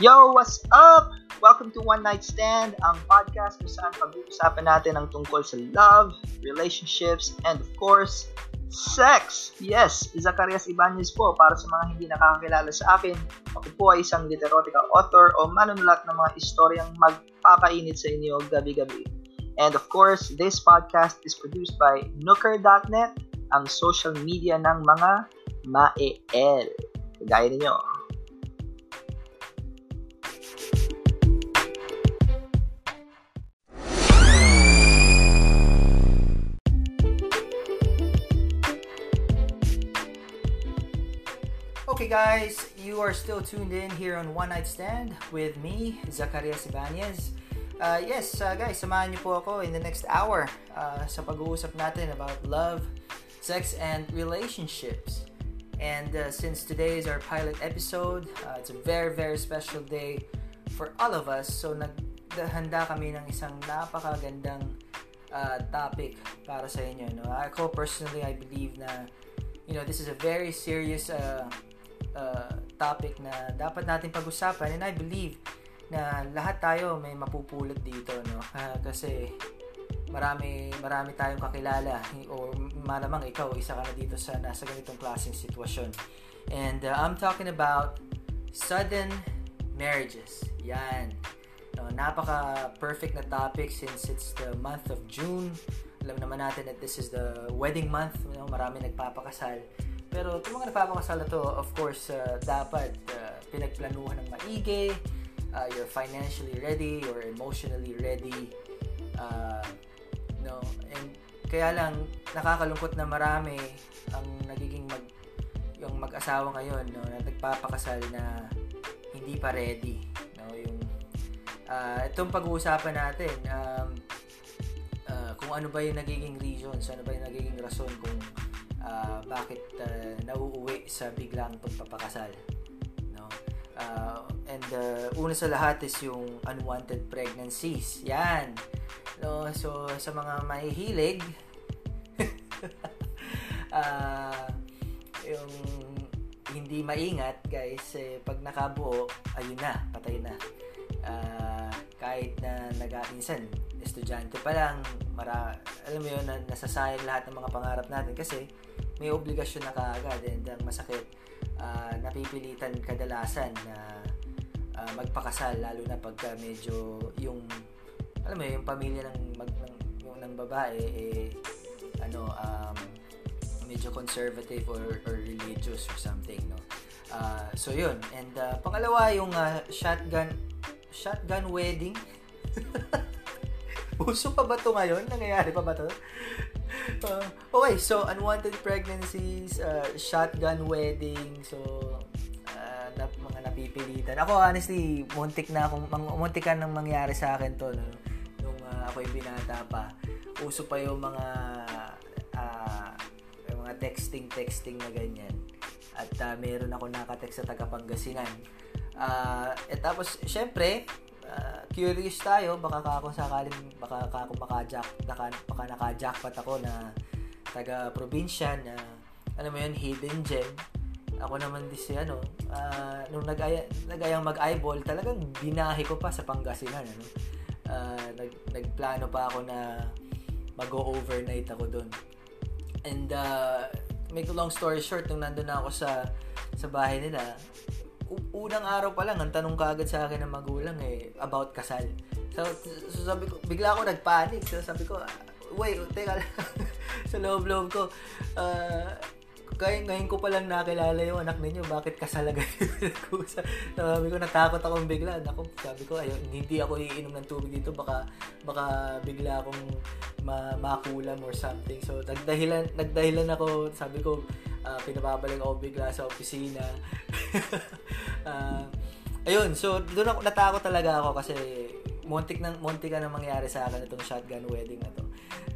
Yo, what's up? Welcome to One Night Stand, ang podcast kung saan pag-uusapan natin ang tungkol sa love, relationships, and of course, sex. Yes, Zacarias Ibanez po para sa mga hindi nakakakilala sa akin. Ako po ay isang literotica author o manunulat ng mga istoryang magpapainit sa inyo gabi-gabi. And of course, this podcast is produced by Nooker.net, ang social media ng mga ma-el. Kagaya ninyo. Guys, you are still tuned in here on One Night Stand with me, Zacarias Ibanez. Uh, yes, uh, guys, samahan niyo po ako in the next hour uh, sa pag-uusap natin about love, sex, and relationships. And uh, since today is our pilot episode, uh, it's a very, very special day for all of us. So, naghanda kami ng isang napakagandang uh, topic para sa inyo. No? Ako personally, I believe na you know, this is a very serious uh, uh, topic na dapat natin pag-usapan. And I believe na lahat tayo may mapupulot dito no? Uh, kasi marami marami tayong kakilala. O malamang ikaw isa ka na dito sa nasa ganitong klaseng sitwasyon. And uh, I'm talking about sudden marriages. Yan. No, napaka perfect na topic since it's the month of June. Alam naman natin that this is the wedding month know, marami nagpapakasal pero itong mga nagpapakasal na to of course uh, dapat uh, pinagplanuhan ng maigi uh, you're financially ready or emotionally ready uh, no? And kaya lang nakakalungkot na marami ang nagiging mag yung mag-asawa ngayon no? Na nagpapakasal na hindi pa ready no? Yung uh, itong pag-uusapan natin um, uh, kung ano ba yung nagiging reasons ano ba yung nagiging rason kung uh, bakit uh, nauuwi sa biglang pagpapakasal Uh, and uh, una sa lahat is yung unwanted pregnancies. Yan. No, so sa mga mahihilig uh, yung hindi maingat, guys, eh, pag nakabuo, ayun na, patay na. Uh, kahit na nagaminsan, estudyante pa lang, mara, alam mo yun, na nasasayang lahat ng mga pangarap natin kasi may obligasyon na kaagad and ang masakit, uh, napipilitan kadalasan na uh, magpakasal lalo na pagka medyo yung alam mo yung pamilya ng mag ng, yung ng babae eh ano um, medyo conservative or, or religious or something no? Uh, so yun. And uh, pangalawa yung uh, shotgun shotgun wedding uso pa ba to ngayon nangyayari pa ba to uh, okay, so unwanted pregnancies, uh, shotgun wedding, so uh, mga napipilitan. Ako honestly, muntik na akong muntik ka nang mangyari sa akin to no, nung uh, ako yung binata pa. Uso pa yung mga uh, yung mga texting texting na ganyan. At uh, meron ako nakatext sa taga Pangasinan. Uh, at tapos syempre, uh, curious tayo, baka ka ako sakaling, baka ka ako maka-jack, baka, baka naka-jackpot ako na taga-probinsya na, alam mo yun, hidden gem. Ako naman di si ano, uh, nung nag-aya, nag-ayang mag-eyeball, talagang binahe ko pa sa Pangasinan. Ano? Uh, nag, nagplano pa ako na mag-overnight ako doon. And uh, make a long story short, nung nandun na ako sa sa bahay nila, unang araw pa lang, ang tanong kaagad sa akin ng magulang eh, about kasal. So, so sabi ko, bigla ako nagpanic. So sabi ko, wait, teka lang. sa loob-loob ko, uh, kaya ngayon ko palang nakilala yung anak ninyo, bakit kasal agad yung Sabi ko, natakot akong bigla. Ako, sabi ko, ayun, hindi ako iinom ng tubig dito, baka, baka bigla akong ma- makulam or something. So, nagdahilan, nagdahilan ako, sabi ko, uh, pinababalik ako bigla sa opisina. uh, ayun, so doon ako natakot talaga ako kasi montik nang montik na mangyari sa akin itong shotgun wedding na to.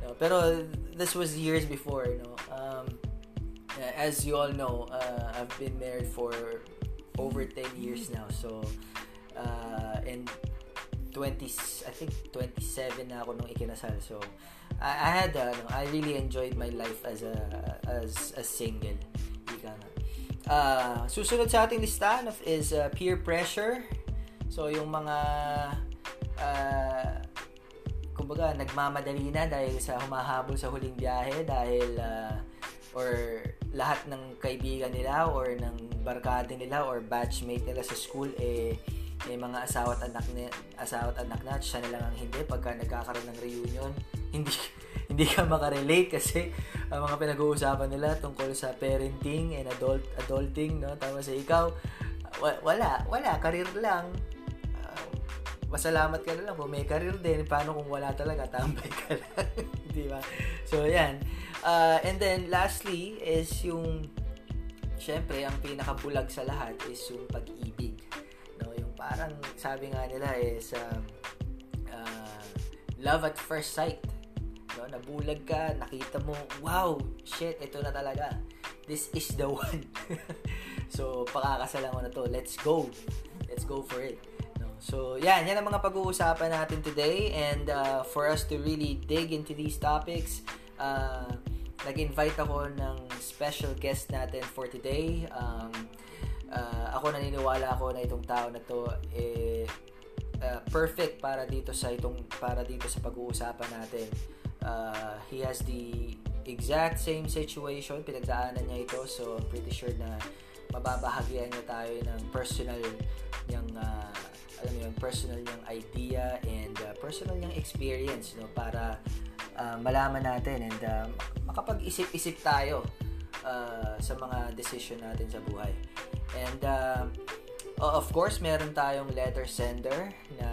No, pero this was years before, no. Um, as you all know, uh, I've been married for over 10 years now. So uh, and 20 I think 27 na ako nung ikinasal. So I, I had uh, ano, I really enjoyed my life as a as a single. Ika nga. Uh, susunod sa ating listahan of is uh, peer pressure. So, yung mga uh, kumbaga, nagmamadali na dahil sa humahabol sa huling biyahe dahil uh, or lahat ng kaibigan nila or ng barkada nila or batchmate nila sa school eh may mga asawa at anak ni asawa at anak na siya na lang ang hindi pagka nagkakaroon ng reunion hindi hindi ka makarelate kasi ang mga pinag-uusapan nila tungkol sa parenting and adult adulting no tama sa ikaw wala wala career lang masalamat ka na lang kung may career din. Paano kung wala talaga, tambay ka lang. di ba? So, yan. Uh, and then, lastly, is yung, syempre, ang pinakabulag sa lahat is yung pag-ibig. No? Parang, sabi nga nila is, uh, uh, love at first sight. No? Nabulag ka, nakita mo, wow, shit, ito na talaga. This is the one. so, pakakasalan mo na to. Let's go. Let's go for it. So, yan. Yan ang mga pag-uusapan natin today. And uh, for us to really dig into these topics, uh, nag-invite ako ng special guest natin for today. Um, uh, ako naniniwala ako na itong tao na to eh, uh, perfect para dito sa itong para dito sa pag-uusapan natin. Uh, he has the exact same situation, pinagdaanan niya ito. So, I'm pretty sure na mababahagian niya tayo ng personal niyang uh, alam yun, personal niyang idea and uh, personal niyang experience no para uh, malaman natin and uh, makapag-isip-isip tayo uh, sa mga decision natin sa buhay. And uh, of course, meron tayong letter sender na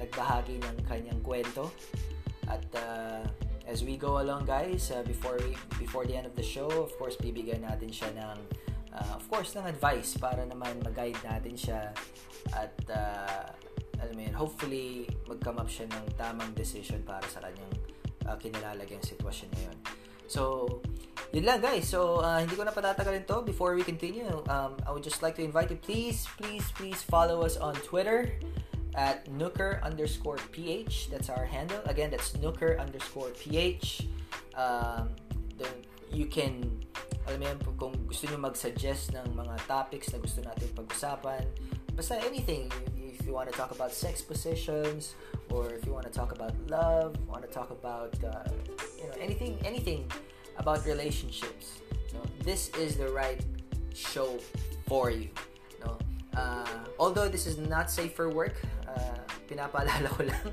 nagbahagi ng kanyang kwento. At uh, as we go along guys, uh, before we, before the end of the show, of course, bibigyan natin siya ng uh, of course, ng advice para naman mag-guide natin siya at uh, alam mo yun, hopefully mag-come up siya ng tamang decision para sa kanyang uh, kinalalagyang sitwasyon ngayon. So, yun lang guys. So, uh, hindi ko na patatagalin to. Before we continue, um, I would just like to invite you, please, please, please follow us on Twitter at nooker underscore ph. That's our handle. Again, that's nooker underscore ph. Um, the, you can, alam mo kung gusto nyo mag-suggest ng mga topics na gusto natin pag-usapan, basta anything if you want to talk about sex positions or if you want to talk about love want to talk about uh, you know anything anything about relationships you know, this is the right show for you you know? uh, although this is not safe for work uh, ko lang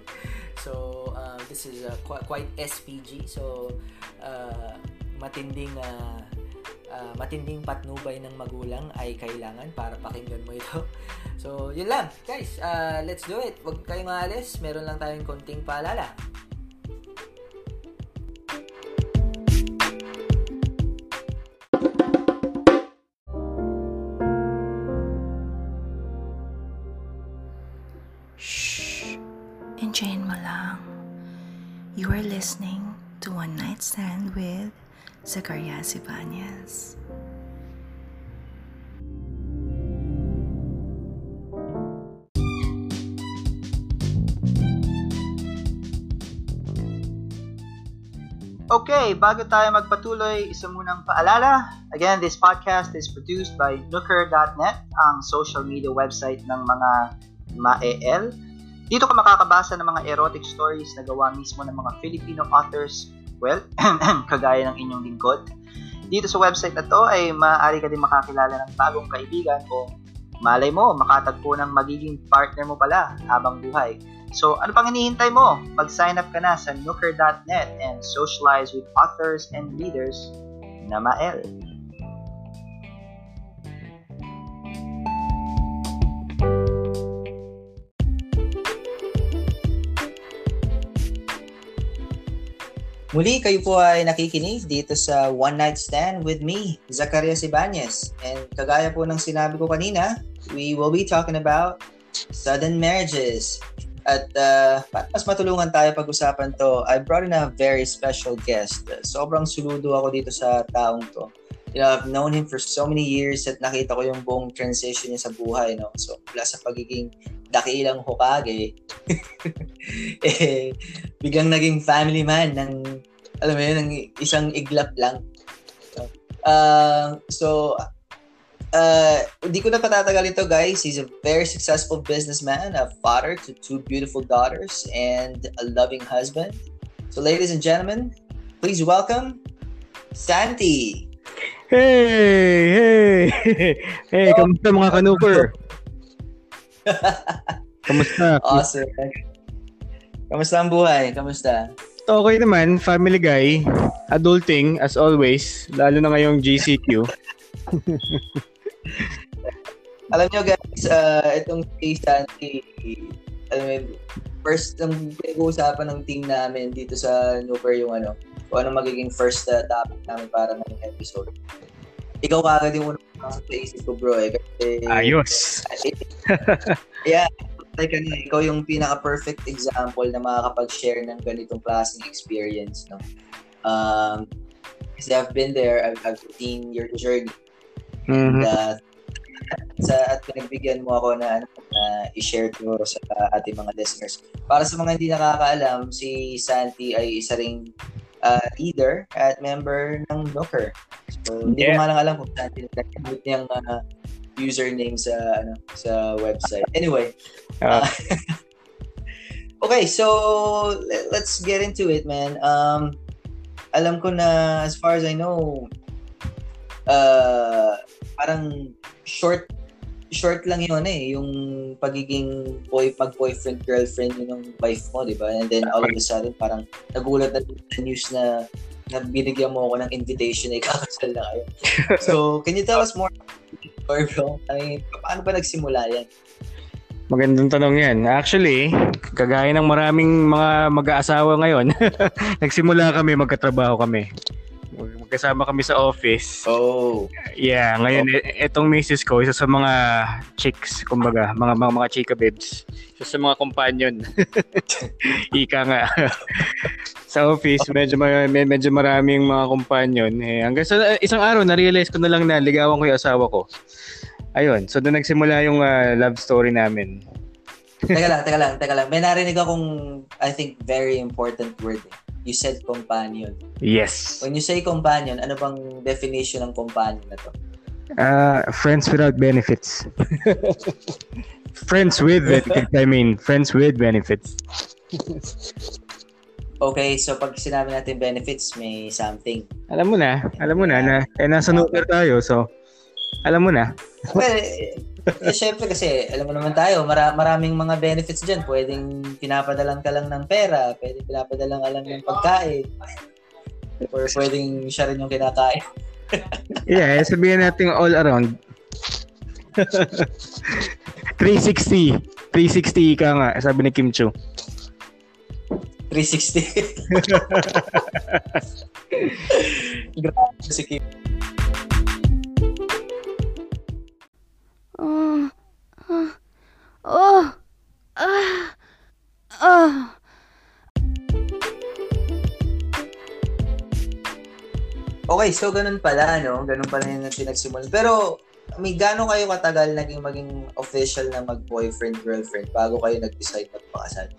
so uh, this is uh, quite, quite SPG so uh, matinding uh, uh, matinding patnubay ng magulang ay kailangan para pakinggan mo ito. So, yun lang. Guys, uh, let's do it. Huwag kayong aalis. Meron lang tayong konting paalala. Enjoyin mo lang. You are listening to One Night Stand with Zacarias Ibanez. Okay, bago tayo magpatuloy, isa munang paalala. Again, this podcast is produced by Nooker.net, ang social media website ng mga ma-EL. Dito ka makakabasa ng mga erotic stories na gawa mismo ng mga Filipino authors Well, kagaya ng inyong lingkod. Dito sa website na to ay maaari ka din makakilala ng bagong kaibigan o malay mo, makatagpo ng magiging partner mo pala habang buhay. So, ano pang hinihintay mo? Mag-sign up ka na sa nooker.net and socialize with authors and readers na mael. Muli, kayo po ay nakikinig dito sa One Night Stand with me, Zacarias Ibanez. And kagaya po ng sinabi ko kanina, we will be talking about sudden marriages. At uh, mas matulungan tayo pag-usapan to, I brought in a very special guest. Sobrang suludo ako dito sa taong to. You know, I've known him for so many years at nakita ko yung buong transition niya sa buhay. No? So, mula sa pagiging dakilang Hokage, eh, biglang naging family man ng, alam mo yun, ng isang iglap lang. So, uh, so uh, hindi ko na patatagal ito, guys. He's a very successful businessman, a father to two beautiful daughters, and a loving husband. So, ladies and gentlemen, please welcome Santi. Hey! Hey! Hey, kamusta mga kanuper? kamusta? Awesome. Kamusta ang buhay? Kamusta? Okay naman, family guy, adulting as always, lalo na ngayong GCQ. Alam nyo guys, uh, itong si Santi, alam mo, first ang pinag-uusapan ng team namin dito sa Nooper yung ano, kung ano magiging first uh, topic namin para ngayong episode. Ikaw kagad yung unang pasok sa isip ko bro eh. Kasi, Ayos! yeah, like ano, ikaw yung pinaka-perfect example na makakapag-share ng ganitong klaseng experience. No? Um, kasi I've been there, I've, I've seen your journey. Mhm. And, uh, sa at pinagbigyan mo ako na, ano, na i-share ko sa ating mga listeners. Para sa mga hindi nakakaalam, si Santi ay isa ring uh, leader at member ng Nooker. So, hindi ko Yeah. nga lang alam kung Santi nag-gamit niyang uh, username sa ano sa website. Anyway, Ah. okay, so le- let's get into it, man. Um, alam ko na, as far as I know, uh, parang short short lang yun eh, yung pagiging boy, pag-boyfriend, girlfriend yun ng wife mo, di ba? And then all of a sudden, parang nagulat na sa news na na binigyan mo ako ng invitation na ikakasal na kayo. So, can you tell us more or bro? I mean, paano ba nagsimula yan? Magandang tanong yan. Actually, kagaya ng maraming mga mag-aasawa ngayon, nagsimula kami, magkatrabaho kami. Magkasama kami sa office. Oh. Yeah, ngayon e- etong misis ko isa sa mga chicks, kumbaga, mga mga, mga chika babes. Isa sa mga companion. Ika nga. sa office, medyo ma- med- medyo maraming mga companion. Eh, hanggang sa isang araw na-realize ko na lang na ligawan ko 'yung asawa ko. Ayun, so doon nagsimula yung ah, love story namin. teka lang, teka lang, teka lang. May narinig akong, I think, very important word. Eh. You said companion. Yes. When you say companion, ano bang definition ng companion na to? Ah, friends without benefits. friends with benefits, I mean, friends with benefits. Okay, so pag sinabi natin benefits, may something. Alam mo na, alam mo na na eh, nasa Nooker tayo, so alam mo na. Well, eh, syempre kasi, alam mo naman tayo, mara- maraming mga benefits dyan. Pwedeng pinapadalan ka lang ng pera, pwedeng pinapadalan ka lang ng pagkain, or pwedeng siya rin yung kinakain. Yeah, eh, sabihin natin all around. 360. 360 ka nga, sabi ni Kim Chu. 360. Grabe si Kim. Oh, oh, ah, ah. Okay, so ganun pala, no? Ganun pala yung pinagsimulan. Pero, may gano'n kayo katagal naging maging official na mag-boyfriend, girlfriend bago kayo nag-decide magpakasal?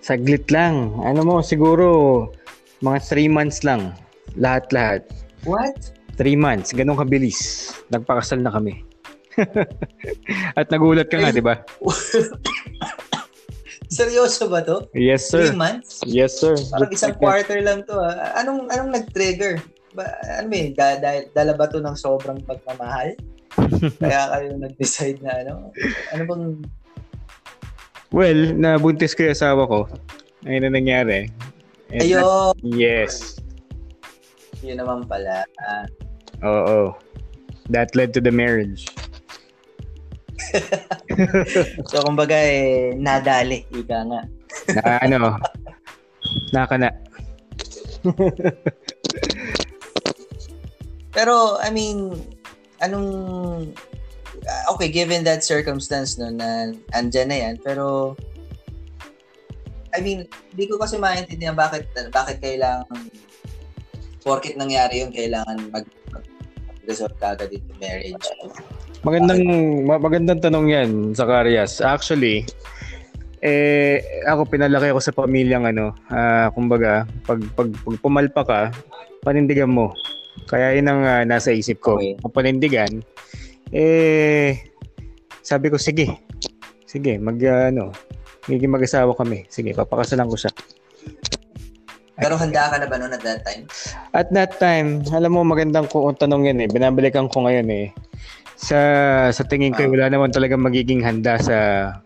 Saglit lang. Ano mo, siguro mga 3 months lang. Lahat-lahat. What? 3 months. Ganun kabilis. Nagpakasal na kami. At nagulat ka nga, di ba? Seryoso ba to? Yes, Three sir. months? Yes, sir. Parang isang quarter lang to. Ah. Anong anong nag-trigger? Ba, ano ba yun? Da, da, dala ba to ng sobrang pagmamahal? Kaya kayo nag-decide na ano? Ano bang... Well, nabuntis ko yung asawa ko. Ayun na nangyari. And Ayo! Yes. Yun naman pala. Ah, Oo. That led to the marriage. So, kumbaga eh, nadali. Ika nga. Na ano, naka na. Pero, I mean, anong... ah, Okay, given that circumstance no, na andyan na yan, pero... I mean, hindi ko kasi maintindihan bakit bakit kailangan porket nangyari yun, kailangan mag mag-resort kagad into marriage. Magandang ma- magandang tanong 'yan, Zacarias. Actually, eh ako pinalaki ako sa pamilyang ano, ah, kumbaga, pag, pag pag pumalpa ka, panindigan mo. Kaya 'yun ang ah, nasa isip ko. Okay. Ang panindigan, Eh, sabi ko, sige. Sige, mag, uh, ano, magiging mag-asawa kami. Sige, papakasalan ko siya. Pero handa ka na ba noon at that time? At that time, alam mo, magandang kung tanong yan eh. Binabalikan ko ngayon eh. Sa, sa tingin ko, Ah. wala naman talaga magiging handa sa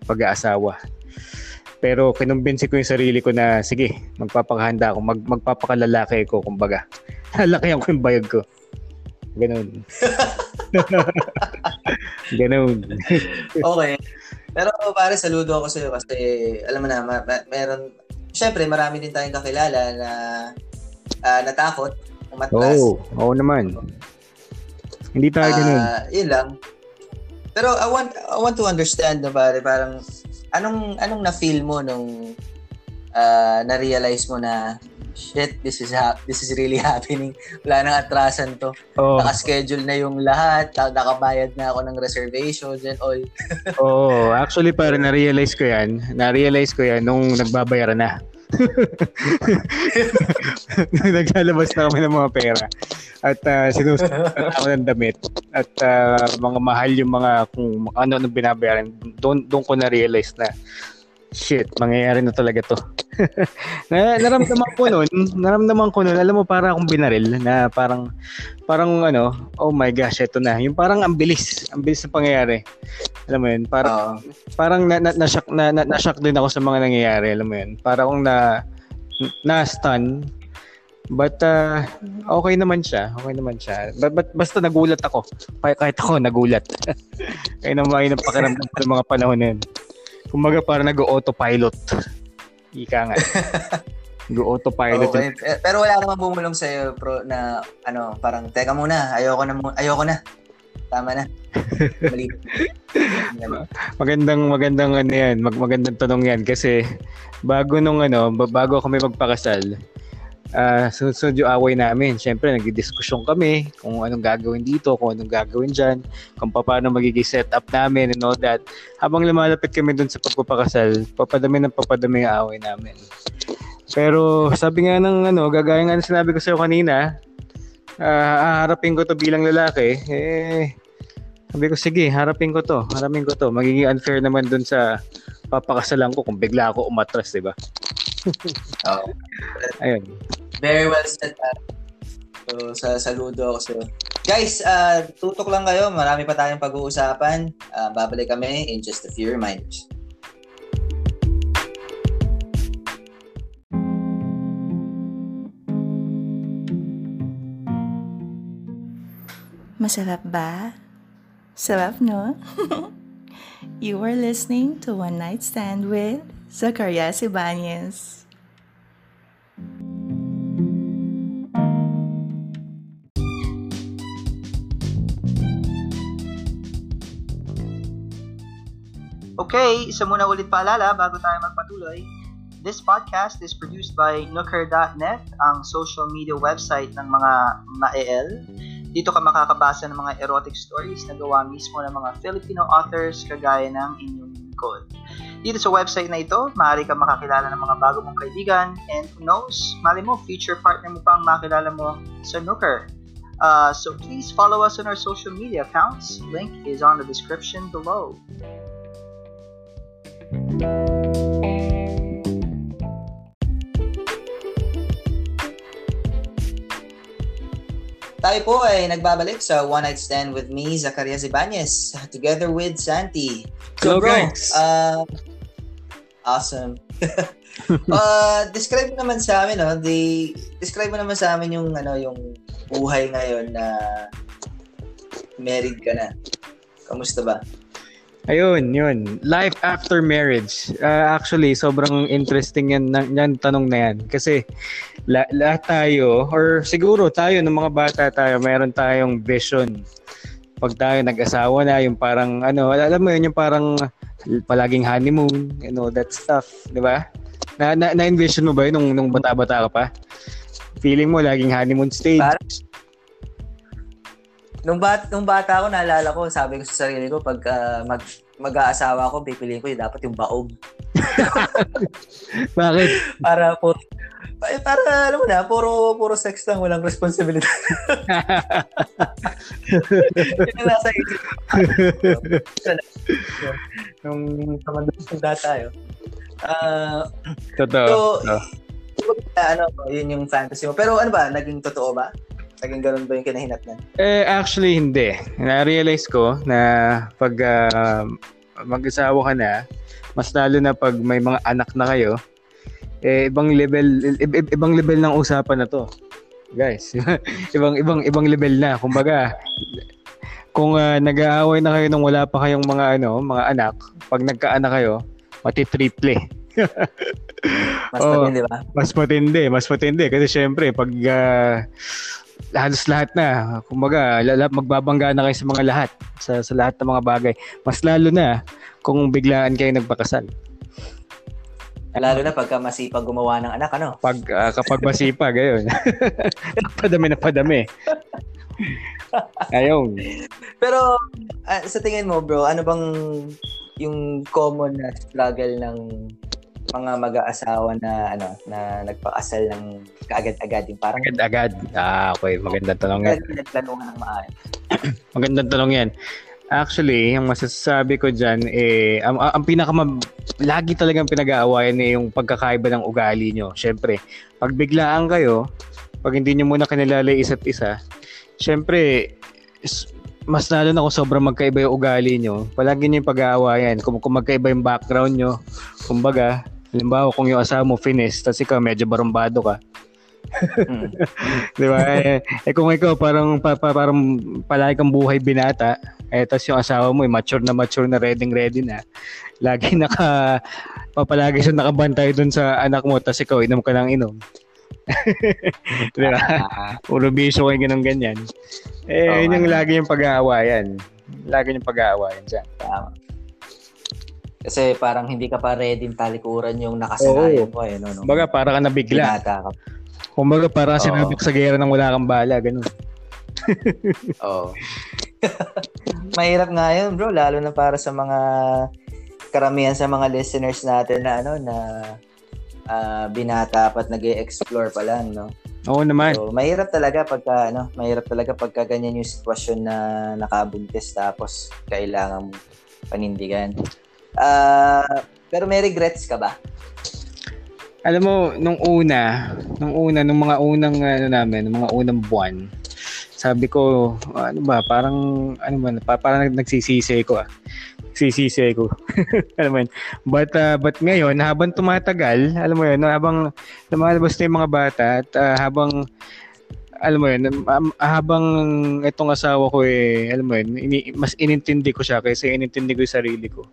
pag-aasawa. Pero kinumbinsi ko yung sarili ko na, sige, magpapakahanda ako, mag, magpapakalalaki ko, kumbaga. Lalakihan ko yung bayag ko. Ganun. Ganun. Okay. Pero pare, saludo ako sa'yo kasi alam mo na, ma- ma- meron, syempre marami din tayong kakilala na ah, natakot, umatras. Oo, oo naman. Hindi tayo ganun. Ah, yun lang. Pero I want I want to understand na pare, parang anong anong na-feel mo nung ah, na-realize mo na shit, this is hap- this is really happening. Wala nang atrasan to. Oo, Naka-schedule na yung lahat, nakabayad na ako ng reservations and all. oo. Actually, para na-realize ko yan. Na-realize ko yan nung nagbabayaran na. Naglalabas na kami ng mga pera. At uh, sinusunod ako ng damit. At ah, mga mahal yung mga kung ano ano binabayaran. Doon, doon ko na-realize na shit, mangyayari na talaga to. na, naramdaman ko noon, naramdaman ko noon, alam mo, para akong binaril na parang, parang ano, oh my gosh, ito na. Yung parang ang bilis, ang bilis na pangyayari. Alam mo yun, parang, Oo. parang na, na, na-shock, na, na, na-shock din ako sa mga nangyayari, alam mo yun. Para akong na, na-stun. But, uh, okay naman siya. Okay naman siya. But, but basta nagulat ako. Kahit, kahit ako, nagulat. Kaya naman yung pakiramdam ng mga panahon na yun. Kumbaga, parang nag-autopilot. Ika nga. Nag-autopilot. Okay. Eh, Pero wala namang bumulong sa'yo, pro, na ano, parang, teka muna, ayoko na, ayoko na. Tama na. Mali. Magandang magandang ano yan, mag, magandang tanong yan kasi bago nung ano, ba- bago kami magpakasal, ah sunod-sunod yung away namin. Siyempre, nagdidiskusyon kami kung anong gagawin dito, kung anong gagawin dyan, kung paano magiging setup namin and all that. Habang lumalapit kami dun sa pagpapakasal, papadami ng papadami yung away namin. Pero sabi nga ng ano, gagaya nga ng sinabi ko sa'yo kanina, ah haharapin ko to bilang lalaki, eh, sabi ko, sige, harapin ko to. Harapin ko to. Magiging unfair naman dun sa papakasalan ko kung bigla ako umatras, di ba? Oo. Ayun. Very well said. Pat. So, sa saludo ako sa'yo. Guys, ah, tutok lang kayo. Marami pa tayong pag-uusapan. Ah, babalik kami in just a few reminders. Masarap ba? Sarap, no? you are listening to One Night Stand with Zacharias Ibanez. Okay, isa muna ulit paalala bago tayo magpatuloy. This podcast is produced by Nooker.net, ang social media website ng mga ma-EL. Dito ka makakabasa ng mga erotic stories na gawa mismo ng mga Filipino authors kagaya ng inyong lingkod. Dito sa website na ito, maaari ka makakilala ng mga bago mong kaibigan and who knows, mali mo, future partner mo pang makilala mo sa Nooker. Uh, so please follow us on our social media accounts. Link is on the description below. Tayo po ay nagbabalik sa One Night Stand with me, Zacarias Ibanez, together with Santi. Hello, bro, guys. uh, awesome. uh, describe mo naman sa amin, no? The, describe mo naman sa amin yung, ano, yung buhay ngayon na married ka na. Kamusta ba? Ayun, yun. Life after marriage. Ah, actually, sobrang interesting yan, yan, yan tanong na yan. Kasi la, lahat tayo, or siguro tayo, ng mga bata tayo, meron tayong vision. Pag tayo nag-asawa na, yung parang, ano, alam mo yun, yung parang palaging honeymoon, you know, that stuff, di ba? Na, na, na-envision mo ba yun nung, nung bata-bata ka pa? Feeling mo, laging honeymoon stage. Parang- Nung, bat, nung bata ako, naalala ko, sabi ko sa sarili ko, pag ah, mag, mag-aasawa ako, pipiliin ko yung dapat yung baog. Bakit? Para po, para, alam mo na, puro, puro sex lang, walang responsibility. Yun ang nasa isip. Nung kamandang data tayo. Ah, Totoo. so, Oh. ano, yun yung fantasy mo. Pero ano ba, naging totoo ba? Naging ganun ba yung kinahinatnan? Eh, actually, hindi. Na-realize ko na pag ah, mag-asawa ka na, mas lalo na pag may mga anak na kayo, eh, ibang level, ibang level ng usapan na to. Guys, ibang ibang ibang level na. Kumbaga, kung ah, nag-aaway na kayo nung wala pa kayong mga ano, mga anak, pag nagkaanak kayo, mati-triple. Mas Oo. matindi ba? Mas matindi, mas matindi. Kasi syempre, pag ah, halos lahat na, kumbaga, lala, magbabangga na kayo sa mga lahat, sa, sa lahat ng mga bagay. Mas lalo na kung biglaan kayo nagpakasal. Lalo na pagka masipag gumawa ng anak, ano? Pag, ah, kapag masipag, ayun. padami na padami. Ayun. Pero ah, sa tingin mo, bro, ano bang yung common na struggle ng mga mag-aasawa na ano na nagpakasal ng kaagad-agad yung parang Agad-agad. Ah, okay. Magandang tanong yan. pinagplanuhan ng maayos. Magandang tanong yan. Actually, ang masasabi ko dyan, eh, ang, ang pinaka lagi talagang pinag-aawayan eh, yung pagkakaiba ng ugali nyo. Siyempre, pag biglaan kayo, pag hindi nyo muna kanilala isa't isa, siyempre, is- mas lalo na kung sobrang magkaiba yung ugali nyo, palagi nyo yung pag-aawayan. Kung, kung magkaiba yung background nyo, kumbaga, halimbawa kung yung asawa mo finish, tapos ikaw medyo barumbado ka, Mm. Di ba? eh, eh kung ikaw parang pa, pa- parang palagi kang buhay binata, eh tapos yung asawa mo eh, mature na mature na ready ready na. Lagi naka papalagi siya nakabantay dun sa anak mo tapos ikaw inom ka ng inom. Di ba? Puro bisyo kayo ganun ganyan. Eh, Oo, yun yung nga. lagi yung pag-aawayan. Lagi yung pag-aawayan dyan. Tama. Kasi parang hindi ka pa ready yung talikuran yung nakasanayan mo eh. No, no? Kumbaga, para ka nabigla. Binata ka. Kumbaga, para Oo. sinabi sa gera ng wala kang bala. Ganun. Oo. Mahirap nga yun, bro. Lalo na para sa mga karamihan sa mga listeners natin na ano na ah, binata pa at nag explore pa lang, no? Oo naman. So, mahirap talaga pagka ano, mahirap talaga pagka ganyan yung sitwasyon na nakabuntis tapos kailangan panindigan. Ah, pero may regrets ka ba? Alam mo, nung una, nung una, nung mga unang ano namin, nung mga unang buwan, sabi ko, ano ba, parang, ano ba, pa, parang nagsisisi ko ah. Nagsisisi ko. alam mo yun. But, ah, but ngayon, habang tumatagal, alam mo yun, habang lumalabas na yung mga bata, at ah, habang, alam mo yun, um, habang itong asawa ko eh, alam mo yun, ini, mas inintindi ko siya kaysa inintindi ko yung sarili ko.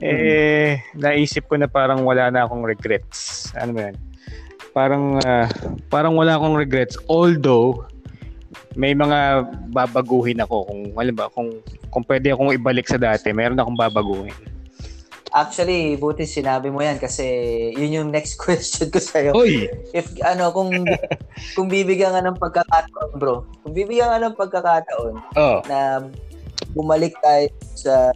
Eh, naisip ko na parang wala na akong regrets. Ano mo yan? Parang, ah, parang wala akong regrets. Although, may mga babaguhin ako. Kung, alam ba, kung, kung pwede akong ibalik sa dati, meron akong babaguhin. Actually, buti sinabi mo yan kasi yun yung next question ko sa'yo. Uy! If ano, kung kung bibigyan ka ng pagkakataon, bro. Kung bibigyan ka ng pagkakataon Oh. na bumalik tayo sa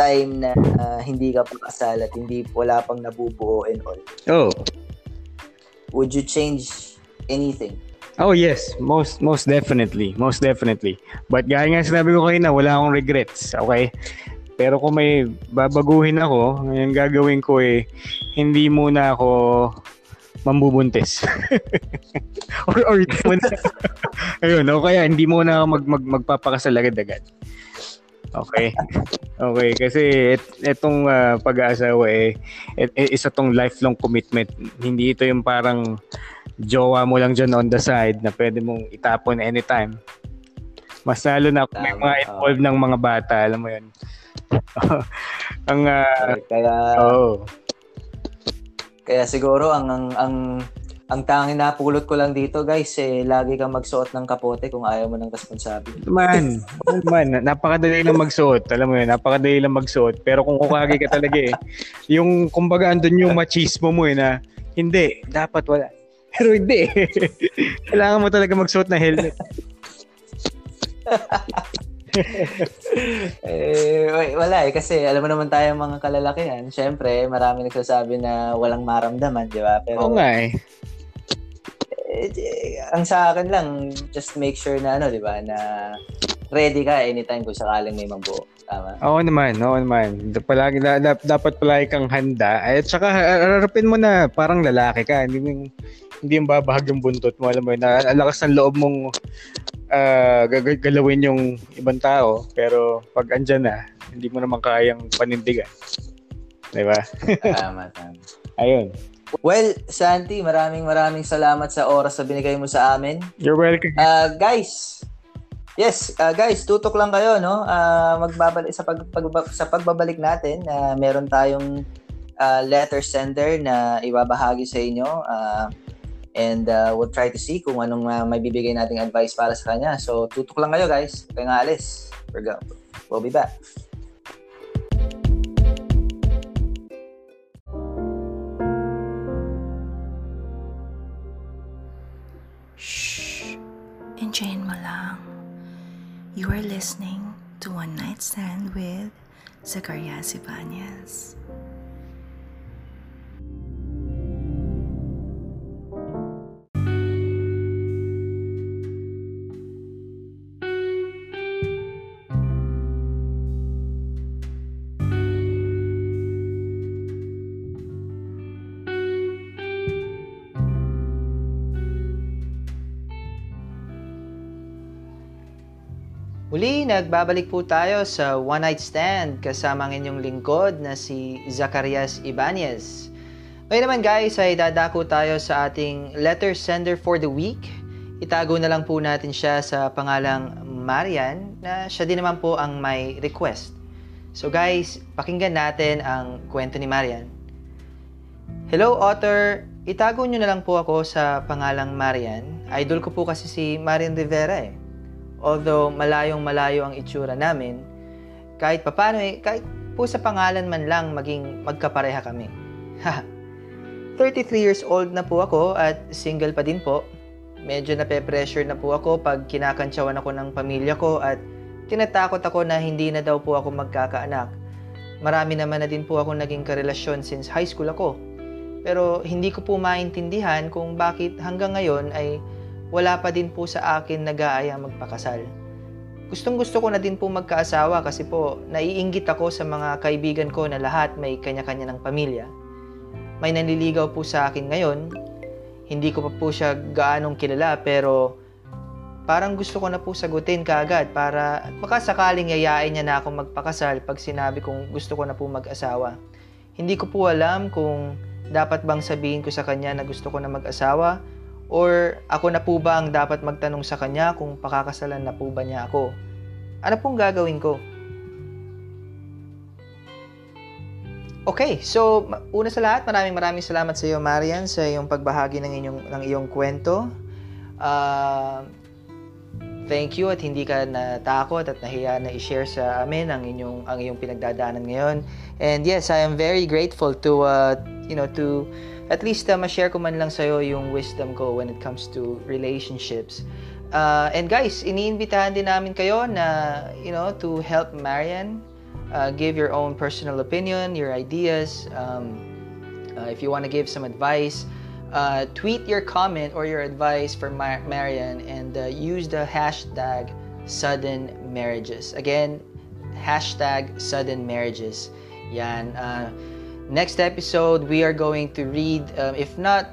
time na ah, hindi ka pa kasal at hindi wala pang nabubuo and all. Oh. Would you change anything? Oh yes, most most definitely, most definitely. But gaya nga sinabi ko kanina, wala akong regrets, okay? Pero kung may babaguhin ako, ngayon gagawin ko eh, hindi muna ako mambubuntis. or or muna, ayun, o kaya hindi muna ako mag, mag, magpapakasal agad-agad. Okay. Okay, kasi et, etong ah, pag-aasawa eh, et, et- isa tong lifelong commitment. Hindi ito yung parang jowa mo lang dyan on the side na pwede mong itapon anytime. Mas lalo na kung may mga involved ng mga bata, alam mo yun. ang, ah, Kaya oo. kaya siguro ang ang ang ang tanging napulot ko lang dito, guys, eh lagi kang magsuot ng kapote kung ayaw mo ng responsable. Man, oh man, napakadali lang magsuot. Alam mo yun, napakadali lang magsuot. Pero kung kukagi ka talaga eh, yung kumbaga andun yung machismo mo eh na, hindi, dapat wala. Pero hindi. Kailangan mo talaga magsuot ng helmet. eh, wala eh. Kasi alam mo naman tayo mga kalalakihan. Siyempre, marami nagsasabi na walang maramdaman, di ba? Pero, Oo nga eh. eh. Ang sa akin lang, just make sure na ano, di ba, na ready ka anytime kung sakaling may mabuo. Tama? Oo naman, oo naman. Palagi, da, da, dapat palagi kang handa. At saka, harapin mo na parang lalaki ka. Hindi, hindi yung babahag yung buntot mo. Alam mo, na, ang lakas ng loob mong uh, galawin yung ibang tao. Pero pag andyan na, hindi mo naman kayang panindigan. Di ba? tama, tama. Ayun. Well, Santi, maraming maraming salamat sa oras na binigay mo sa amin. You're welcome. Uh, guys, Yes, uh, guys, tutok lang kayo, no? Uh, magbabalik sa pag, pag, sa pagbabalik natin, uh, meron tayong uh, letter sender na ibabahagi sa inyo. Uh, and uh, we'll try to see kung anong uh, may bibigay nating advice para sa kanya. So, tutok lang kayo, guys. Kaya nga alis. We're go. We'll be back. Shh. Enjoyin mo lang. You are listening to One Night Stand with Zacarias Ibanez. Muli, nagbabalik po tayo sa One Night Stand kasama ang inyong lingkod na si Zacarias Ibanez. Ngayon naman guys ay dadako tayo sa ating letter sender for the week. Itago na lang po natin siya sa pangalang Marian na siya din naman po ang may request. So guys, pakinggan natin ang kwento ni Marian. Hello author, itago nyo na lang po ako sa pangalang Marian. Idol ko po kasi si Marian Rivera eh. Although malayong malayo ang itsura namin, kahit papano eh, kahit po sa pangalan man lang maging magkapareha kami. 33 years old na po ako at single pa din po. Medyo nape-pressure na po ako pag kinakantsawan ako ng pamilya ko at tinatakot ako na hindi na daw po ako magkakaanak. Marami naman na din po ako naging karelasyon since high school ako. Pero hindi ko po maintindihan kung bakit hanggang ngayon ay wala pa din po sa akin nag-aaya magpakasal. Gustong gusto ko na din po magkaasawa kasi po naiinggit ako sa mga kaibigan ko na lahat may kanya-kanya ng pamilya. May nanliligaw po sa akin ngayon. Hindi ko pa po siya gaanong kilala pero parang gusto ko na po sagutin kaagad para makasakaling yayain niya na akong magpakasal pag sinabi kong gusto ko na po mag-asawa. Hindi ko po alam kung dapat bang sabihin ko sa kanya na gusto ko na mag-asawa Or ako na po ba ang dapat magtanong sa kanya kung pakakasalan na po ba niya ako? Ano pong gagawin ko? Okay, so una sa lahat, maraming maraming salamat sa iyo, Marian, sa iyong pagbahagi ng inyong ng iyong kwento. Uh, thank you at hindi ka natakot at nahiya na i-share sa amin ang inyong ang iyong pinagdadaanan ngayon. And yes, I am very grateful to uh, you know to at least uh, ma-share ko man lang sa'yo yung wisdom ko when it comes to relationships. Uh, and guys, iniimbitahan din namin kayo na, you know, to help Marian uh, give your own personal opinion, your ideas. Um, uh, if you want to give some advice, uh, tweet your comment or your advice for Mar- Marian and uh, use the hashtag sudden marriages. Again, hashtag sudden marriages. Yan. Uh, next episode we are going to read um, if not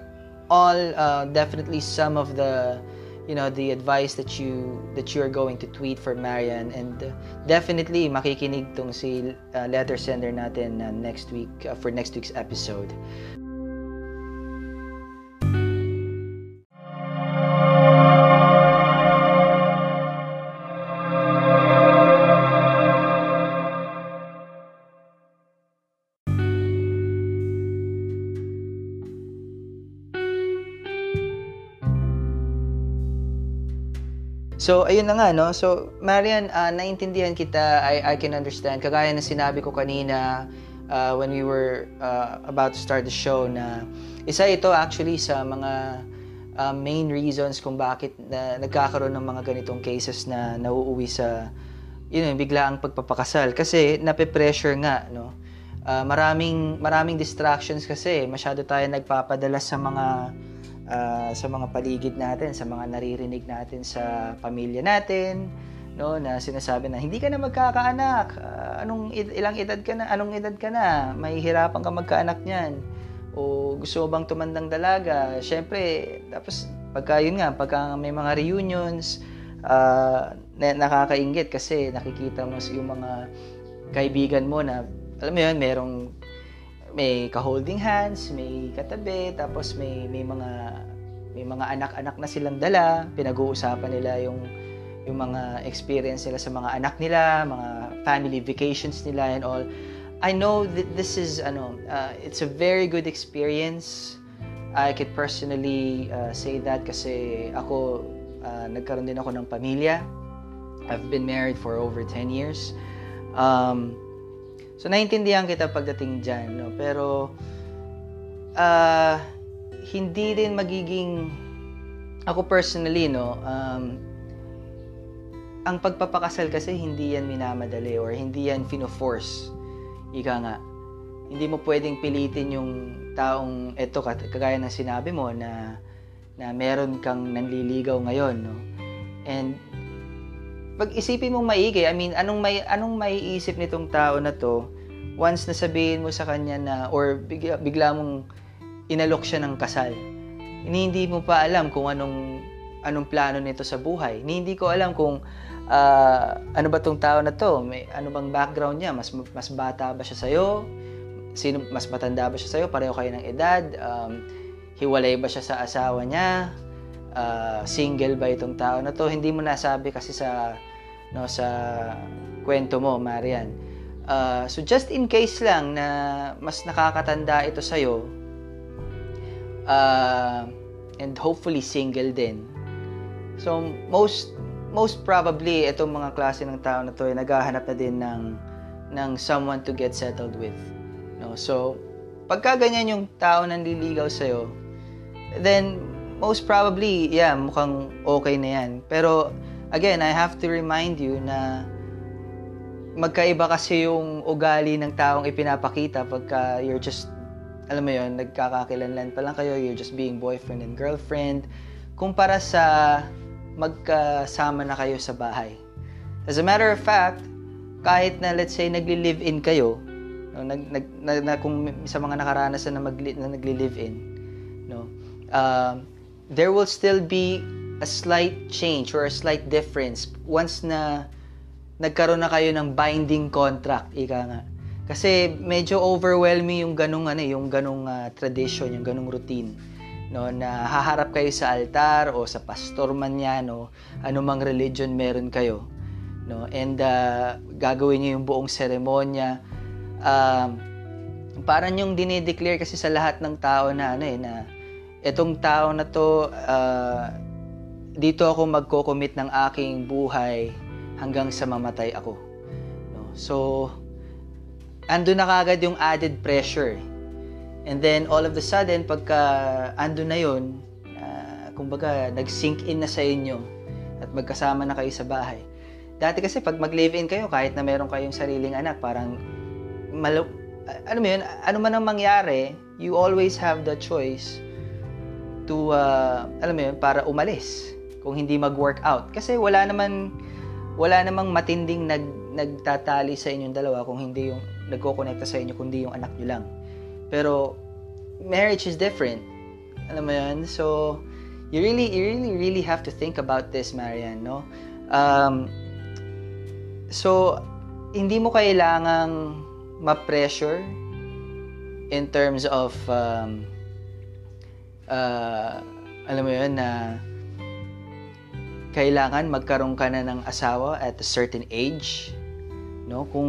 all uh, definitely some of the you know the advice that you that you are going to tweet for Marian and definitely makikinig tong si uh, letter sender natin uh, next week uh, for next week's episode So, ayun na nga, no? So, Marian, uh, naintindihan kita. I, I can understand. Kagaya na sinabi ko kanina uh, when we were uh, about to start the show na isa ito actually sa mga uh, main reasons kung bakit na, nagkakaroon ng mga ganitong cases na nauuwi sa yun yung bigla ang pagpapakasal kasi nape-pressure nga no uh, maraming maraming distractions kasi masyado tayo nagpapadala sa mga uh, sa mga paligid natin sa mga naririnig natin sa pamilya natin no na sinasabi na hindi ka na magkakaanak. Uh, anong ilang edad ka na anong edad ka na? May hirapan ka magkaanak niyan. O gusto bang tumandang dalaga? Syempre tapos pagka yun nga pagka may mga reunions uh, na, nakakaingit kasi nakikita mo yung mga kaibigan mo na alam mo yun, merong may ka-holding hands, may katabi, tapos may may mga may mga anak-anak na silang dala, pinag-uusapan nila yung yung mga experience nila sa mga anak nila, mga family vacations nila and all. I know that this is ano, uh, it's a very good experience. I could personally uh, say that kasi ako uh, nagkaroon din ako ng pamilya. I've been married for over 10 years. Um, so, naintindihan kita pagdating dyan, no? Pero, uh, hindi din magiging, ako personally, no, um, ang pagpapakasal kasi hindi yan minamadali or hindi yan fino-force. Ika nga. Hindi mo pwedeng pilitin yung taong, eto, kagaya ng sinabi mo, na na meron kang nanliligaw ngayon, no? And pag isipin mong maigi, I mean, anong may anong maiisip nitong tao na to once na sabihin mo sa kanya na or bigla, bigla mong inalok siya ng kasal. Hindi mo pa alam kung anong anong plano nito sa buhay. Hindi ko alam kung uh, ano ba tong tao na to, may ano bang background niya, mas mas bata ba siya sa iyo? Sino mas matanda ba siya sa iyo? Pareho kayo ng edad? Um, hiwalay ba siya sa asawa niya? Uh, single ba itong tao na to? Hindi mo nasabi kasi sa no sa kwento mo, Marian. Uh, so just in case lang na mas nakakatanda ito sa iyo uh, and hopefully single din. So most most probably itong mga klase ng tao na to ay naghahanap na din ng ng someone to get settled with. No? So pagka ganyan yung tao nang liligaw sa then most probably yeah, mukhang okay na yan. Pero again, I have to remind you na magkaiba kasi yung ugali ng taong ipinapakita pagka you're just, alam mo yon nagkakakilanlan pa lang kayo, you're just being boyfriend and girlfriend, kumpara sa magkasama na kayo sa bahay. As a matter of fact, kahit na let's say nagli-live-in kayo, no, nag, nag, na, na, kung sa mga nakaranas na, magli, na nagli-live-in, no, uh, there will still be a slight change or a slight difference once na nagkaroon na kayo ng binding contract, ika nga. Kasi medyo overwhelming yung ganung ano, yung ganung uh, tradition, yung ganung routine. No, na haharap kayo sa altar o sa pastor man yan o anumang religion meron kayo. No, and uh, gagawin niyo yung buong seremonya. Um, parang yung dinideclare kasi sa lahat ng tao na ano eh, na itong tao na to uh, dito ako magko-commit ng aking buhay hanggang sa mamatay ako. No? So, ando na kagad yung added pressure. And then, all of the sudden, pagka ando na yun, uh, kumbaga, nag-sink in na sa inyo at magkasama na kayo sa bahay. Dati kasi, pag mag-live-in kayo, kahit na meron kayong sariling anak, parang, malo, ano mo yun, ano man ang mangyari, you always have the choice to, uh, alam mo yun, para umalis kung hindi mag-work out. Kasi wala naman wala namang matinding nag nagtatali sa inyong dalawa kung hindi yung nagko-connecta sa inyo kundi yung anak niyo lang. Pero marriage is different. Alam mo 'yan? So you really you really really have to think about this, Marian, no? Um, so hindi mo kailangang ma-pressure in terms of um, uh, alam mo 'yun na kailangan magkaroon ka na ng asawa at a certain age. No? Kung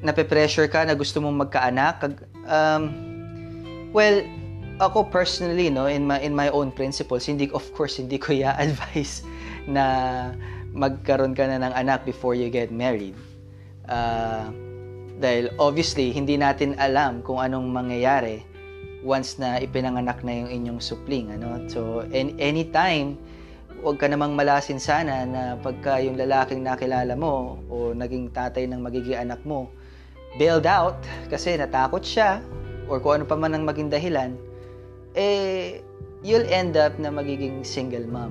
nape-pressure ka na gusto mong magkaanak, um, well, ako personally, no, in my in my own principles, hindi of course hindi ko i-advise na magkaroon ka na ng anak before you get married. Uh, dahil obviously, hindi natin alam kung anong mangyayari once na ipinanganak na yung inyong supling. Ano? So, any, anytime wag ka namang malasin sana na pagka yung lalaking nakilala mo o naging tatay ng magiging anak mo, bailed out kasi natakot siya or kung ano pa man ang maging dahilan, eh, you'll end up na magiging single mom.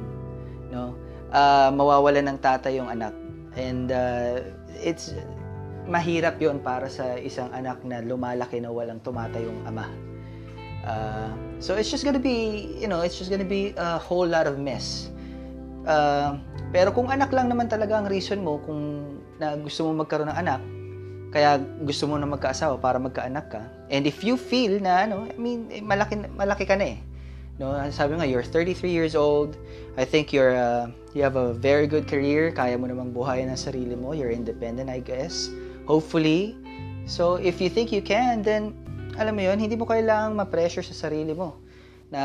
No? Uh, mawawala ng tatay yung anak. And uh, it's mahirap yon para sa isang anak na lumalaki na walang tumatayong ama. Uh, so it's just gonna be, you know, it's just gonna be a whole lot of mess. Uh, pero kung anak lang naman talaga ang reason mo kung na gusto mo magkaroon ng anak, kaya gusto mo na magkaasawa para magkaanak ka. And if you feel na ano, I mean, eh, malaki malaki ka na eh. No, sabi nga you're 33 years old. I think you're uh, you have a very good career. Kaya mo namang buhayin ang sarili mo. You're independent, I guess. Hopefully. So if you think you can, then alam mo 'yon, hindi mo kailangang ma-pressure sa sarili mo na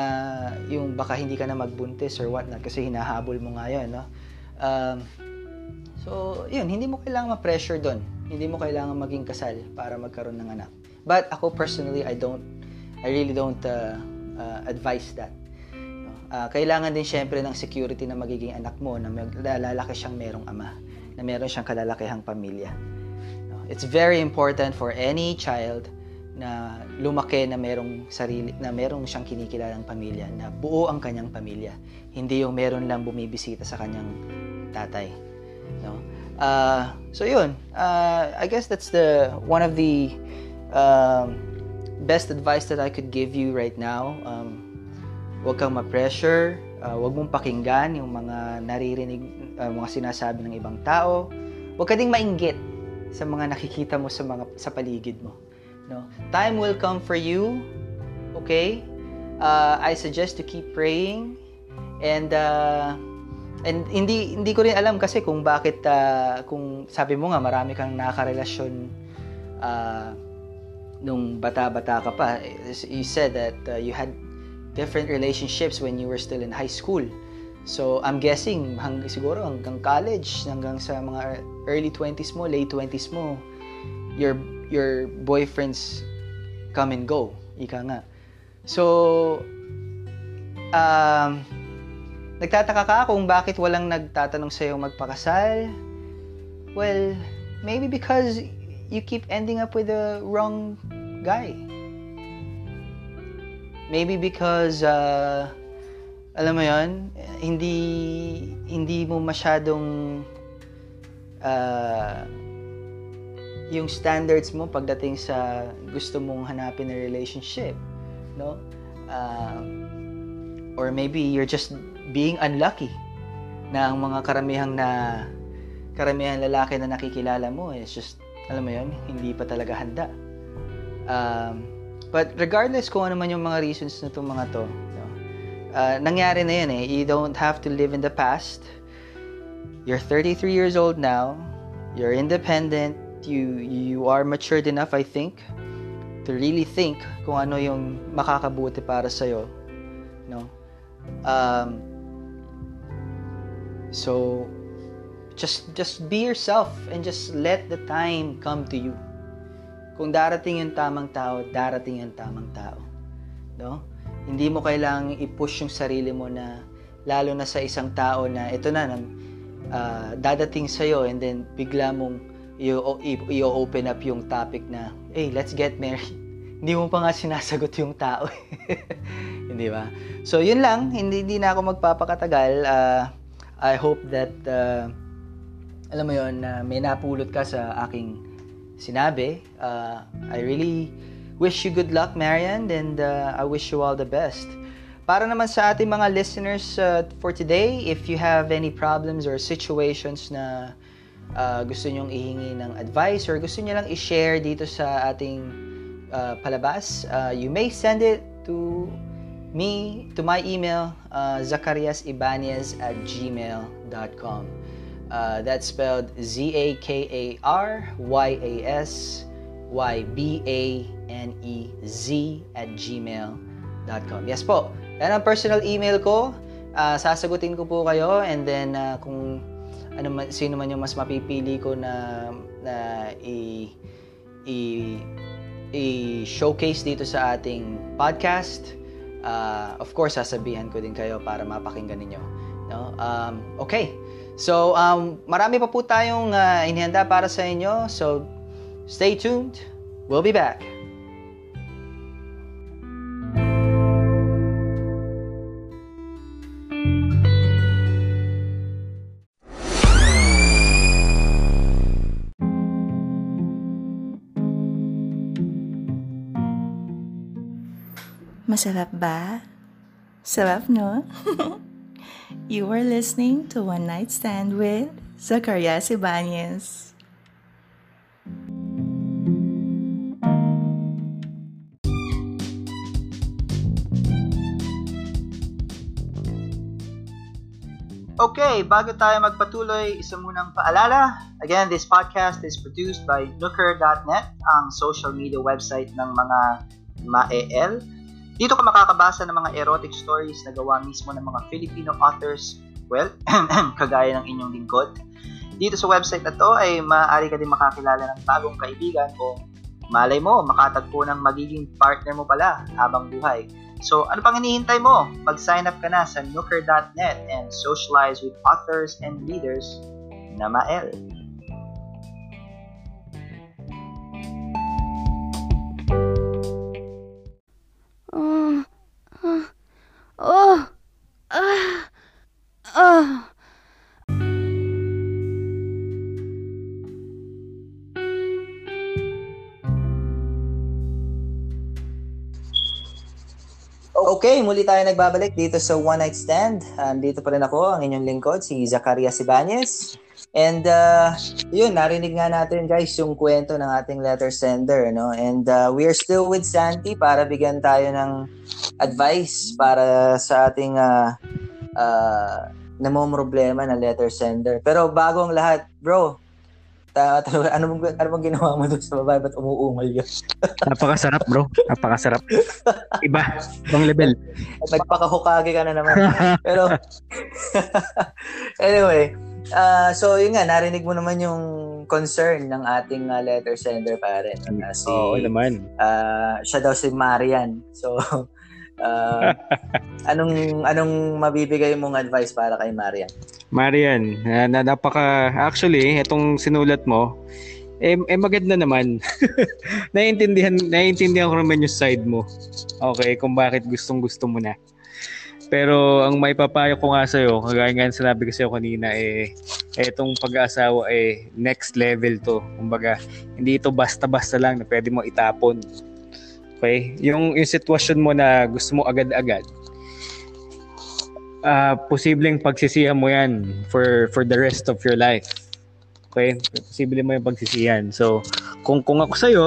yung baka hindi ka na magbuntis or what not kasi hinahabol mo nga yun, no? Um, so, yun, hindi mo kailangan ma-pressure doon. Hindi mo kailangan maging kasal para magkaroon ng anak. But ako personally, I don't, I really don't uh, uh, advise that. Uh, kailangan din syempre ng security na magiging anak mo na lalaki siyang merong ama, na meron siyang kalalakihang pamilya. It's very important for any child na lumaki na merong sarili na merong siyang kinikilalang pamilya na buo ang kanyang pamilya. Hindi yung meron lang bumibisita sa kanyang tatay no? Uh, so yun uh, I guess that's the one of the um, best advice that I could give you right now. Um, huwag kang ma-pressure uh, huwag mong pakinggan yung mga naririnig uh, mga sinasabi ng ibang tao. Huwag ka ding mainggit sa mga nakikita mo sa mga sa paligid mo No? Time will come for you. Okay? Uh, I suggest to keep praying and uh, and hindi hindi ko rin alam kasi kung bakit uh, kung sabi mo nga marami kang nakarelasyon uh, nung bata-bata ka pa you said that uh, you had different relationships when you were still in high school so I'm guessing hang, siguro hanggang college hanggang sa mga early 20s mo late 20s mo your your boyfriends come and go. Ika nga. So, um, nagtataka ka kung bakit walang nagtatanong sa'yo magpakasal? Well, maybe because you keep ending up with the wrong guy. Maybe because, uh, alam mo yon hindi, hindi mo masyadong uh, yung standards mo pagdating sa gusto mong hanapin na relationship, no? Uh, or maybe you're just being unlucky na ang mga karamihang na karamihang lalaki na nakikilala mo is just, alam mo yon hindi pa talaga handa. Um, but regardless kung ano man yung mga reasons na itong mga to, no? uh, nangyari na yan eh. You don't have to live in the past. You're 33 years old now. You're independent you you are matured enough I think to really think kung ano yung makakabuti para sa iyo no? Um so just just be yourself and just let the time come to you. Kung darating yung tamang tao darating yung tamang tao no? Hindi mo kailangang i-push yung sarili mo na lalo na sa isang tao na ito na uh, dadating sa iyo and then bigla mong i-open up yung topic na, hey, let's get married. Hindi mo pa nga sinasagot yung tao. Hindi ba? So, yun lang. Hindi, hindi na ako magpapakatagal. Uh, I hope that, uh, alam mo yun, uh, may napulot ka sa aking sinabi. Uh, I really wish you good luck, Marian, and uh, I wish you all the best. Para naman sa ating mga listeners uh, for today, if you have any problems or situations na uh, gusto nyong ihingi ng advice or gusto nyo lang i-share dito sa ating uh, palabas, uh, you may send it to me, to my email, uh, zacariasibanez at gmail.com. Uh, that's spelled Z-A-K-A-R-Y-A-S Y-B-A-N-E-Z at gmail.com. Yes po, yan ang personal email ko. Uh, sasagutin ko po kayo and then uh, kung ano man, sino man yung mas mapipili ko na na i i i-showcase dito sa ating podcast. Uh, of course, sasabihan ko din kayo para mapakinggan ninyo. No? Um, okay. So, um, marami pa po tayong uh, inihanda para sa inyo. So, stay tuned. We'll be back. Masarap ba? Sarap, no? you are listening to One Night Stand with Zacarias Ibanez. Okay, bago tayo magpatuloy, isa munang paalala. Again, this podcast is produced by Nooker.net, ang social media website ng mga ma-EL. Dito ka makakabasa ng mga erotic stories na gawa mismo ng mga Filipino authors, well, kagaya ng inyong lingkod. Dito sa website na to ay maaari ka din makakilala ng bagong kaibigan o malay mo, makatagpo ng magiging partner mo pala habang buhay. So, ano pang hinihintay mo? Mag-sign up ka na sa nooker.net and socialize with authors and readers na mael. Oh, oh, oh, ah. Okay, muli tayo nagbabalik dito sa One Night Stand. Um, dito pa rin ako, ang inyong lingkod, si Zacarias Ibanez. And uh, yun, narinig nga natin guys yung kwento ng ating letter sender. No? And uh, we are still with Santi para bigyan tayo ng advice para sa ating uh, uh, namomroblema na letter sender. Pero bago ang lahat, bro, ta- ta- ano bang ano bang ginawa mo doon sa babae ba't umuungal yun? Napakasarap, bro. Napakasarap. Iba. Ibang level. Nagpakahukage ka na naman. Pero anyway, uh, so yun nga narinig mo naman yung concern ng ating uh, letter sender pare. Uh, si Oo naman. uh, siya daw si Marian. So uh, anong anong mabibigay mong advice para kay Marian? Marian, na, na napaka actually itong sinulat mo eh, eh maganda naman. naiintindihan naiintindihan ko naman yung side mo. Okay, kung bakit gustong-gusto mo na. Pero ang may papayo ko nga sa'yo, kagaya nga sinabi ko sa'yo kanina, eh, etong pag-aasawa eh, next level to. Kumbaga, hindi ito basta-basta lang na pwede mo itapon. Okay? Yung, yung sitwasyon mo na gusto mo agad-agad, ah posibleng pagsisihan mo yan for for the rest of your life. Okay? Posible mo yung pagsisihan. So, kung kung ako sa'yo,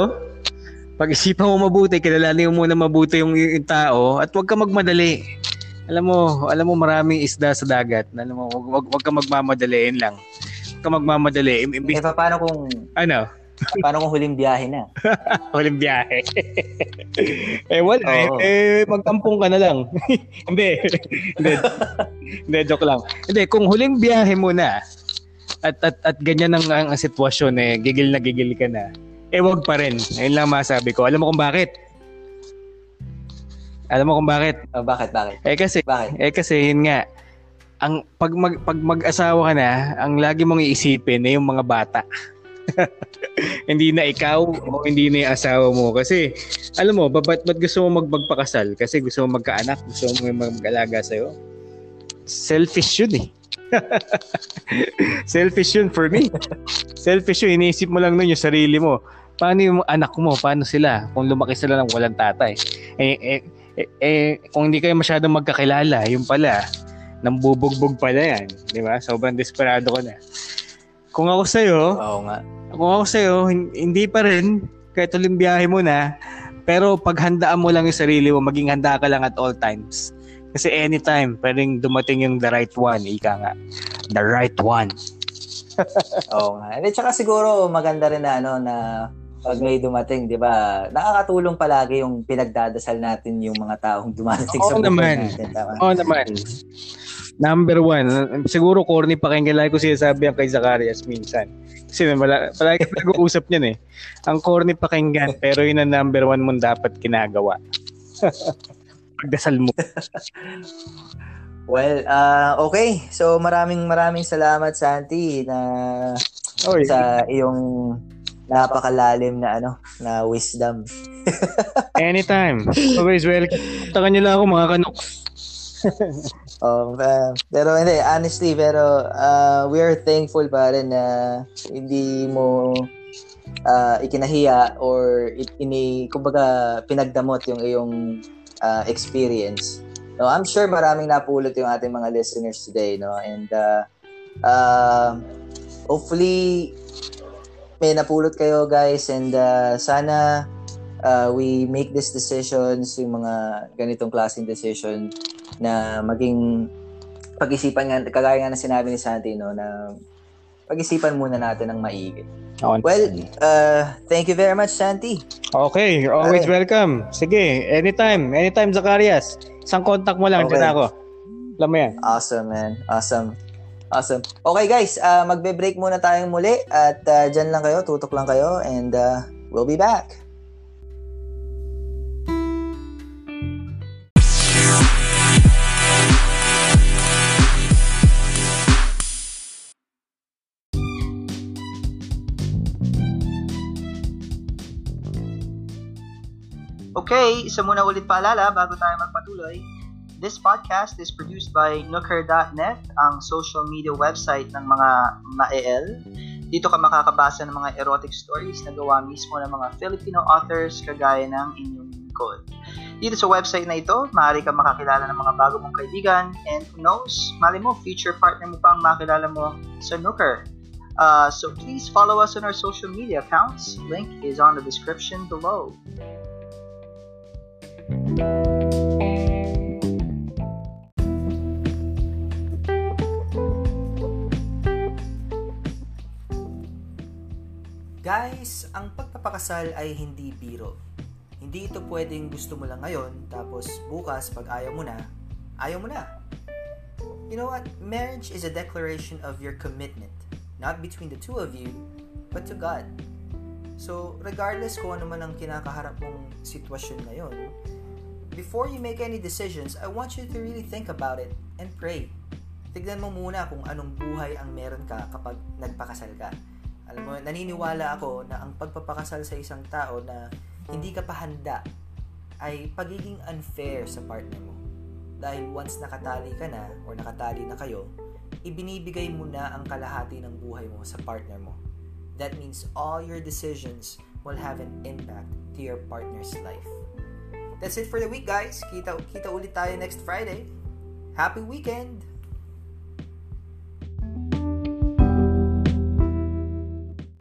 pag-isipan mo mabuti, kilalanin mo muna mabuti yung, yung tao at huwag ka magmadali. Alam mo, alam mo maraming isda sa dagat. Alam mo, wag, wag, wag ka magmamadaliin lang. Huwag ka magmamadali. Im- Eh paano kung ano? paano kung huling biyahe na? Walang biyahe. eh, wala. Eh, Oo. eh, magkampong ka na lang. Hindi. Hindi. Hindi, joke lang. Hindi, kung huling biyahe mo na, at, at, at ganyan ang, ang sitwasyon, eh, gigil na gigil ka na, eh, wag pa rin. Ayun lang masabi ko. Alam mo kung bakit? Alam mo kung bakit? Oh, bakit bakit? Eh, kasi, Bakit? eh, kasi yun nga, ang pag mag, pag mag-asawa ka na, ang lagi mong iisipin ay yung mga bata. hindi na ikaw o hindi na yung asawa mo. Kasi alam mo ba ba't, ba't gusto mo magpagpakasal? Kasi gusto mo magkaanak gusto mo mag- mag-alaga sa'yo? Selfish yun eh. Selfish yun for me. Selfish yun. Iniisip mo lang nun yung sarili mo. Paano yung anak mo? Paano sila? Kung lumaki sila ng walang tatay. Eh, eh, eh, eh kung hindi kayo masyadong magkakilala yung pala nang bubugbog pala yan di ba sobrang desperado ko na kung ako sa'yo Oo nga. kung ako sa'yo, hin- hindi pa rin, kahit uling biyahe mo na, pero paghandaan mo lang yung sarili mo, maging handa ka lang at all times. Kasi anytime, pwedeng dumating yung the right one, ika nga. The right one. Oo nga. And tsaka siguro maganda rin na ano na pag may dumating, 'di ba? Nakakatulong palagi yung pinagdadasal natin yung mga taong dumadating Oo sa buhay naman. natin. Tama? Oo naman. Number one, siguro corny pakinggan lagi ko sinasabi yan kay Zacarias minsan. Kasi wala, palagi nag-uusap niyan eh. Ang corny pakinggan, pero yun ang number one mong dapat ginagawa. Pagdasal mo. Well, uh, okay. So maraming maraming salamat Santi na Oy, sa iyong napakalalim na ano, na wisdom. anytime. Always welcome. Takan nyo lang ako mga kanoks. Oh, uh, pero hindi, honestly, pero uh, we are thankful pa rin na hindi mo uh, ikinahiya or it, ini, kumbaga, pinagdamot yung iyong uh, experience. No, I'm sure maraming napulot yung ating mga listeners today, no? And uh, uh, hopefully may napulot kayo guys and uh, sana uh, we make these decisions, yung mga ganitong klaseng decision na maging pag-isipan nga, kagaya nga na sinabi ni Santi, no, na pag-isipan muna natin ng maigi. Okay. Well, uh, thank you very much, Santi. Okay, you're always Okay. welcome. Sige, anytime. Anytime, Zacarias. Isang contact mo lang, Okay. dyan ako. Alam mo yan. Awesome, man. Awesome. Awesome. Okay, guys, uh, magbe-break muna tayong muli at uh, dyan lang kayo, tutok lang kayo, and uh, we'll be back. Okay, isa muna ulit paalala bago tayo magpatuloy. This podcast is produced by Nooker.net, ang social media website ng mga mael. Dito ka makakabasa ng mga erotic stories na gawa mismo ng mga Filipino authors kagaya ng inyong lingkod. Dito sa website na ito, maaari ka makakilala ng mga bago mong kaibigan and who knows, mali mo, future partner mo pang makilala mo sa Nooker. Uh, so please follow us on our social media accounts. Link is on the description below. Guys, ang pagpapakasal ay hindi biro. Hindi ito pwedeng gusto mo lang ngayon, tapos bukas pag ayaw mo na, ayaw mo na. You know what? Marriage is a declaration of your commitment, not between the two of you, but to God. So, regardless kung ano man ang kinakaharap mong sitwasyon ngayon, before you make any decisions, I want you to really think about it and pray. Tignan mo muna kung anong buhay ang meron ka kapag nagpakasal ka. Alam mo, naniniwala ako na ang pagpapakasal sa isang tao na hindi ka pa handa ay pagiging unfair sa partner mo. Dahil once nakatali ka na or nakatali na kayo, ibinibigay mo na ang kalahati ng buhay mo sa partner mo. That means all your decisions will have an impact to your partner's life. That's it for the week, guys. Kita kita ulit tayo next Friday. Happy weekend!